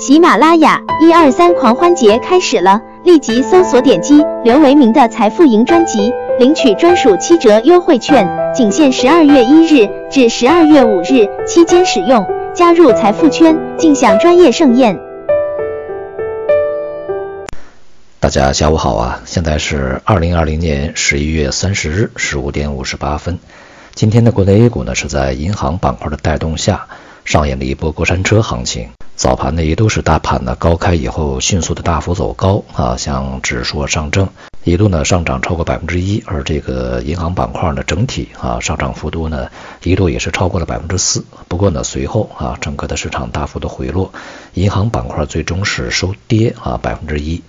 喜马拉雅一二三狂欢节开始了，立即搜索点击刘维明的财富营专辑，领取专属七折优惠券，仅限十二月一日至十二月五日期间使用。加入财富圈，尽享专业盛宴。大家下午好啊，现在是二零二零年十一月三十日十五点五十八分。今天的国内 A 股呢是在银行板块的带动下，上演了一波过山车行情。早盘呢，一度是大盘呢高开以后迅速的大幅走高啊，像指数上证一度呢上涨超过百分之一，而这个银行板块呢整体啊上涨幅度呢一度也是超过了百分之四。不过呢随后啊整个的市场大幅的回落，银行板块最终是收跌啊百分之一，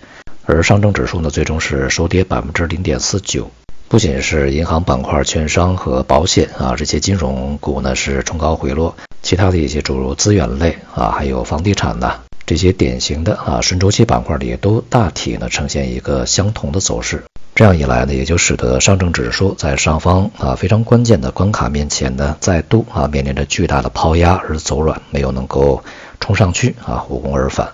而上证指数呢最终是收跌百分之零点四九。不仅是银行板块、券商和保险啊这些金融股呢是冲高回落。其他的一些诸如资源类啊，还有房地产呐，这些典型的啊顺周期板块里都大体呢呈现一个相同的走势。这样一来呢，也就使得上证指数在上方啊非常关键的关卡面前呢，再度啊面临着巨大的抛压而走软，没有能够冲上去啊无功而返。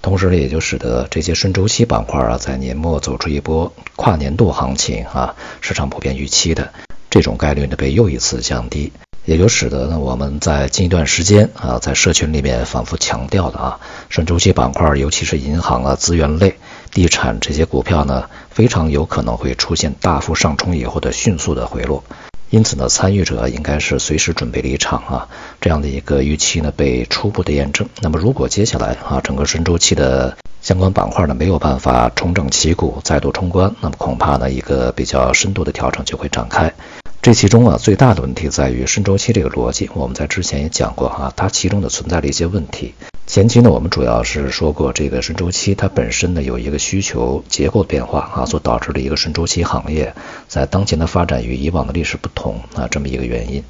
同时呢，也就使得这些顺周期板块啊在年末走出一波跨年度行情啊，市场普遍预期的这种概率呢被又一次降低。也就使得呢，我们在近一段时间啊，在社群里面反复强调的啊，顺周期板块，尤其是银行啊、资源类、地产这些股票呢，非常有可能会出现大幅上冲以后的迅速的回落。因此呢，参与者应该是随时准备离场啊。这样的一个预期呢，被初步的验证。那么，如果接下来啊，整个顺周期的相关板块呢，没有办法重整旗鼓，再度冲关，那么恐怕呢，一个比较深度的调整就会展开。这其中啊，最大的问题在于顺周期这个逻辑，我们在之前也讲过哈，它其中的存在了一些问题。前期呢，我们主要是说过这个顺周期它本身呢有一个需求结构变化啊，所导致的一个顺周期行业在当前的发展与以往的历史不同啊，这么一个原因。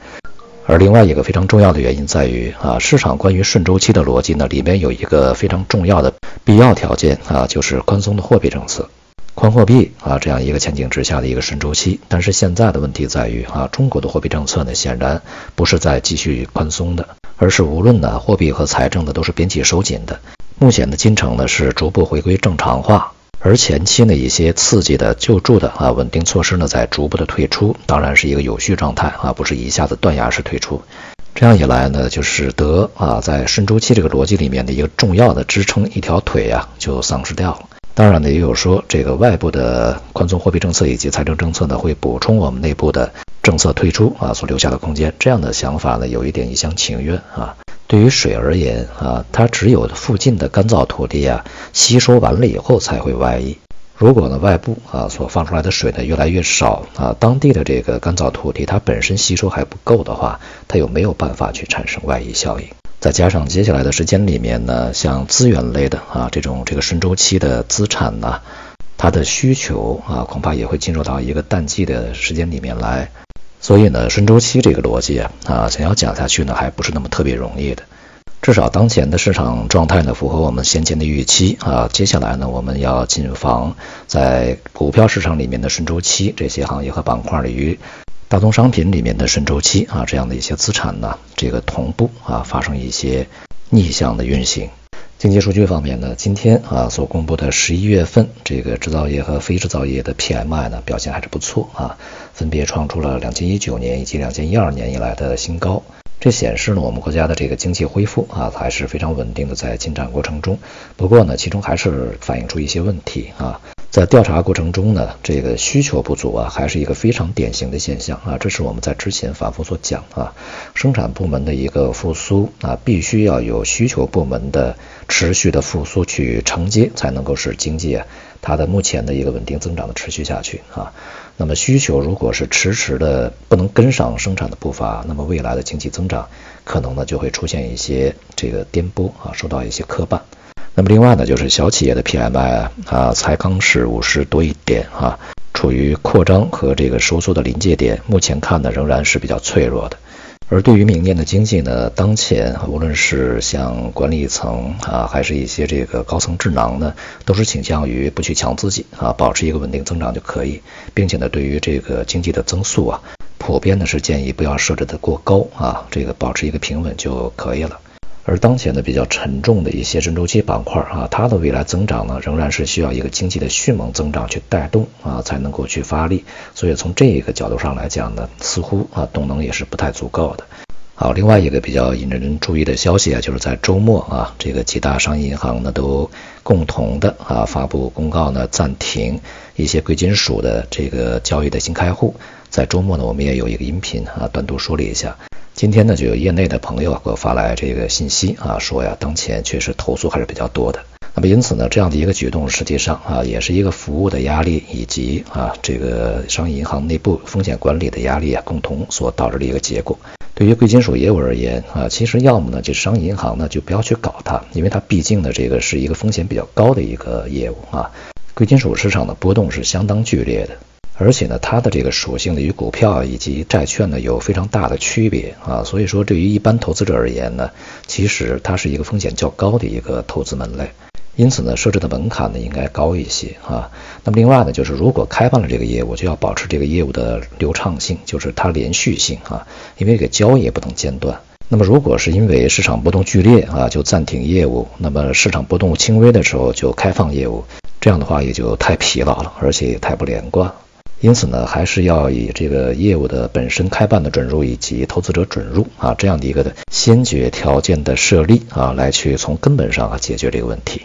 而另外一个非常重要的原因在于啊，市场关于顺周期的逻辑呢，里面有一个非常重要的必要条件啊，就是宽松的货币政策。宽货币啊，这样一个前景之下的一个顺周期，但是现在的问题在于啊，中国的货币政策呢，显然不是在继续宽松的，而是无论呢货币和财政的都是边际收紧的。目前的进程呢是逐步回归正常化，而前期呢一些刺激的救助的啊稳定措施呢在逐步的退出，当然是一个有序状态啊，不是一下子断崖式退出。这样一来呢，就使得啊在顺周期这个逻辑里面的一个重要的支撑一条腿呀就丧失掉了。当然呢，也有说这个外部的宽松货币政策以及财政政策呢，会补充我们内部的政策退出啊所留下的空间。这样的想法呢，有一点一厢情愿啊。对于水而言啊，它只有附近的干燥土地啊吸收完了以后才会外溢。如果呢外部啊所放出来的水呢越来越少啊，当地的这个干燥土地它本身吸收还不够的话，它又没有办法去产生外溢效应。再加上接下来的时间里面呢，像资源类的啊这种这个顺周期的资产呢，它的需求啊恐怕也会进入到一个淡季的时间里面来，所以呢顺周期这个逻辑啊啊想要讲下去呢还不是那么特别容易的，至少当前的市场状态呢符合我们先前的预期啊，接下来呢我们要谨防在股票市场里面的顺周期这些行业和板块与。大宗商品里面的顺周期啊，这样的一些资产呢，这个同步啊发生一些逆向的运行。经济数据方面呢，今天啊所公布的十一月份这个制造业和非制造业的 PMI 呢表现还是不错啊，分别创出了两千一九年以及两千一二年以来的新高。这显示呢我们国家的这个经济恢复啊还是非常稳定的在进展过程中。不过呢，其中还是反映出一些问题啊。在调查过程中呢，这个需求不足啊，还是一个非常典型的现象啊。这是我们在之前反复所讲啊，生产部门的一个复苏啊，必须要有需求部门的持续的复苏去承接，才能够使经济啊它的目前的一个稳定增长的持续下去啊。那么需求如果是迟迟的不能跟上生产的步伐，那么未来的经济增长可能呢就会出现一些这个颠簸啊，受到一些磕绊。那么另外呢，就是小企业的 PMI 啊，才刚是五十多一点啊，处于扩张和这个收缩的临界点，目前看呢仍然是比较脆弱的。而对于明年的经济呢，当前无论是像管理层啊，还是一些这个高层智囊呢，都是倾向于不去强自己啊，保持一个稳定增长就可以，并且呢，对于这个经济的增速啊，普遍呢是建议不要设置的过高啊，这个保持一个平稳就可以了。而当前的比较沉重的一些中周期板块啊，它的未来增长呢，仍然是需要一个经济的迅猛增长去带动啊，才能够去发力。所以从这一个角度上来讲呢，似乎啊动能也是不太足够的。好，另外一个比较引人注意的消息啊，就是在周末啊，这个几大商业银行呢都共同的啊发布公告呢，暂停一些贵金属的这个交易的新开户。在周末呢，我们也有一个音频啊，单独梳理一下。今天呢，就有业内的朋友给我发来这个信息啊，说呀，当前确实投诉还是比较多的。那么因此呢，这样的一个举动，实际上啊，也是一个服务的压力以及啊这个商业银行内部风险管理的压力啊，共同所导致的一个结果。对于贵金属业务而言啊，其实要么呢，就商业银行呢就不要去搞它，因为它毕竟呢这个是一个风险比较高的一个业务啊。贵金属市场的波动是相当剧烈的。而且呢，它的这个属性呢，与股票以及债券呢有非常大的区别啊，所以说对于一般投资者而言呢，其实它是一个风险较高的一个投资门类，因此呢，设置的门槛呢应该高一些啊。那么另外呢，就是如果开办了这个业务，就要保持这个业务的流畅性，就是它连续性啊，因为这个交易也不能间断。那么如果是因为市场波动剧烈啊，就暂停业务；那么市场波动轻微的时候就开放业务，这样的话也就太疲劳了，而且也太不连贯。因此呢，还是要以这个业务的本身开办的准入以及投资者准入啊这样的一个的先决条件的设立啊，来去从根本上啊解决这个问题，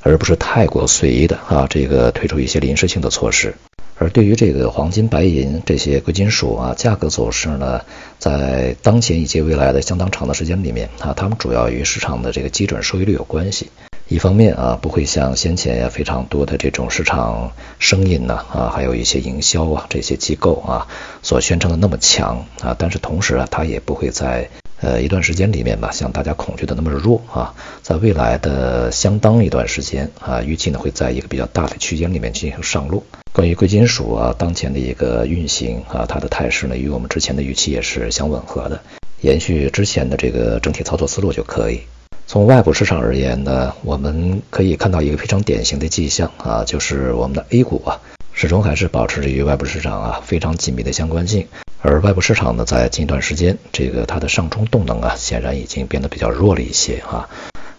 而不是太过随意的啊这个推出一些临时性的措施。而对于这个黄金、白银这些贵金属啊价格走势呢，在当前以及未来的相当长的时间里面啊，它们主要与市场的这个基准收益率有关系。一方面啊，不会像先前呀非常多的这种市场声音呢啊，还有一些营销啊这些机构啊所宣称的那么强啊，但是同时啊，它也不会在呃一段时间里面吧，像大家恐惧的那么弱啊，在未来的相当一段时间啊，预计呢会在一个比较大的区间里面进行上落。关于贵金属啊当前的一个运行啊，它的态势呢与我们之前的预期也是相吻合的，延续之前的这个整体操作思路就可以。从外部市场而言呢，我们可以看到一个非常典型的迹象啊，就是我们的 A 股啊，始终还是保持着与外部市场啊非常紧密的相关性。而外部市场呢，在近一段时间，这个它的上冲动能啊，显然已经变得比较弱了一些啊。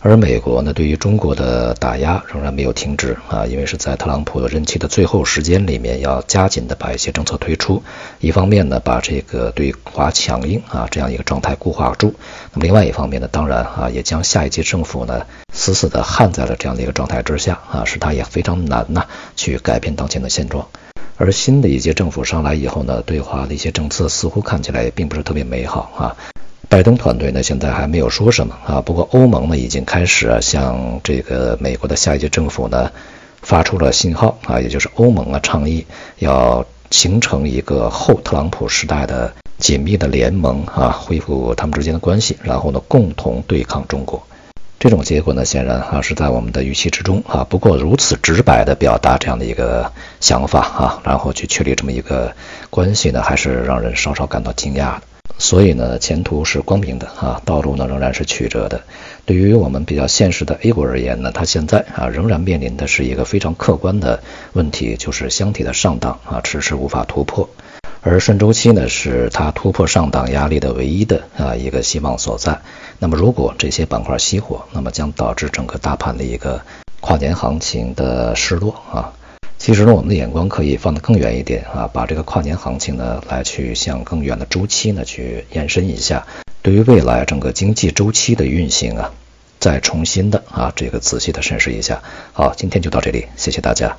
而美国呢，对于中国的打压仍然没有停止啊，因为是在特朗普任期的最后时间里面，要加紧的把一些政策推出。一方面呢，把这个对华强硬啊这样一个状态固化住；那么另外一方面呢，当然啊，也将下一届政府呢死死的焊在了这样的一个状态之下啊，使他也非常难呐去改变当前的现状。而新的一届政府上来以后呢，对华的一些政策似乎看起来也并不是特别美好啊。拜登团队呢，现在还没有说什么啊。不过欧盟呢，已经开始啊，向这个美国的下一届政府呢，发出了信号啊，也就是欧盟啊，倡议要形成一个后特朗普时代的紧密的联盟啊，恢复他们之间的关系，然后呢，共同对抗中国。这种结果呢，显然啊，是在我们的预期之中啊。不过如此直白的表达这样的一个想法啊，然后去确立这么一个关系呢，还是让人稍稍感到惊讶的。所以呢，前途是光明的啊，道路呢仍然是曲折的。对于我们比较现实的 A 股而言呢，它现在啊仍然面临的是一个非常客观的问题，就是箱体的上档啊迟迟无法突破，而顺周期呢是它突破上档压力的唯一的啊一个希望所在。那么如果这些板块熄火，那么将导致整个大盘的一个跨年行情的失落啊。其实呢，我们的眼光可以放得更远一点啊，把这个跨年行情呢，来去向更远的周期呢去延伸一下，对于未来整个经济周期的运行啊，再重新的啊这个仔细的审视一下。好，今天就到这里，谢谢大家。